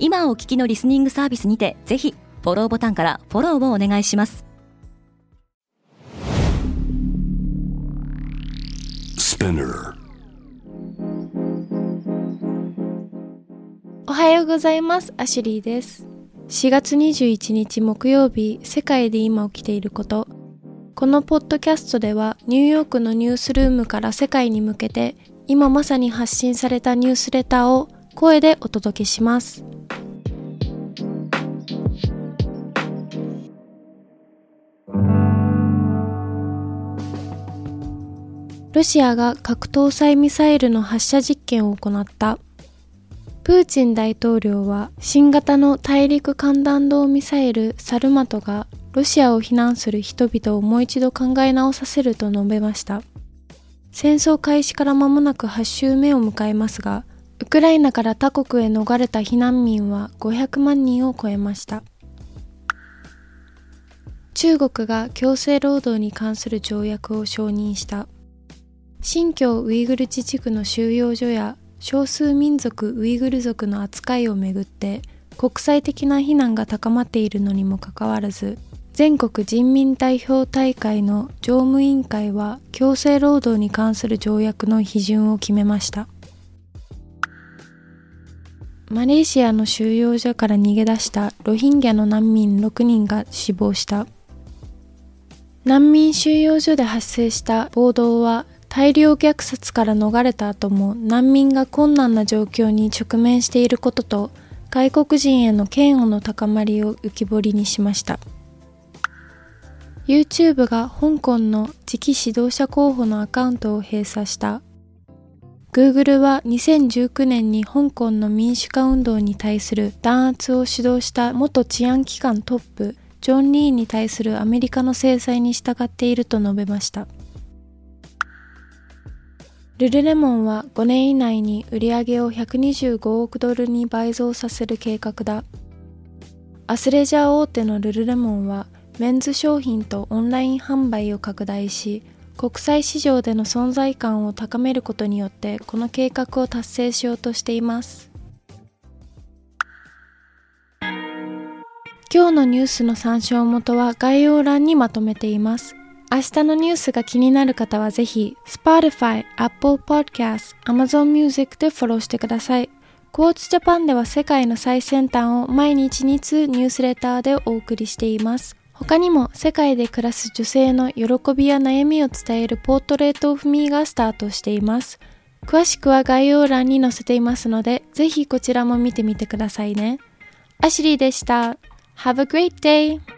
今お聞きのリスニングサービスにてぜひフォローボタンからフォローをお願いします。おはようございます。アシュリーです。4月21日木曜日世界で今起きていること。このポッドキャストではニューヨークのニュースルームから世界に向けて今まさに発信されたニュースレターを声でお届けしますロシアが核搭載ミサイルの発射実験を行った。プーチン大統領は新型の大陸間弾道ミサイルサルマトがロシアを非難する人々をもう一度考え直させると述べました。戦争開始から間もなく8週目を迎えますがウクライナから他国へ逃れた避難民は500万人を超えました。中国が強制労働に関する条約を承認した。新疆ウイグル自治区の収容所や少数民族ウイグル族の扱いをめぐって国際的な非難が高まっているのにもかかわらず全国人民代表大会の常務委員会は強制労働に関する条約の批准を決めました。マレーシアの収容所から逃げ出したロヒンギャの難民6人が死亡した。難民収容所で発生した暴動は大量虐殺から逃れた後も難民が困難な状況に直面していることと外国人への嫌悪の高まりを浮き彫りにしました。YouTube が香港の次期指導者候補のアカウントを閉鎖した。Google は2019年に香港の民主化運動に対する弾圧を主導した元治安機関トップジョン・リーに対するアメリカの制裁に従っていると述べました。ルルレモンは5年以内に売り上げを125億ドルに倍増させる計画だ。アスレジャー大手のルルレモンはメンズ商品とオンライン販売を拡大し、国際市場での存在感を高めることによってこの計画を達成しようとしています。今日のニュースの参照元は概要欄にまとめています。明日のニュースが気になる方はぜひ Spotify、Apple Podcast、Amazon Music でフォローしてください。クォーツジャパンでは世界の最先端を毎日2通ニュースレターでお送りしています。他にも世界で暮らす女性の喜びや悩みを伝えるポートレートオフミーがスタートしています。詳しくは概要欄に載せていますので、ぜひこちらも見てみてくださいね。アシリーでした。Have a great day!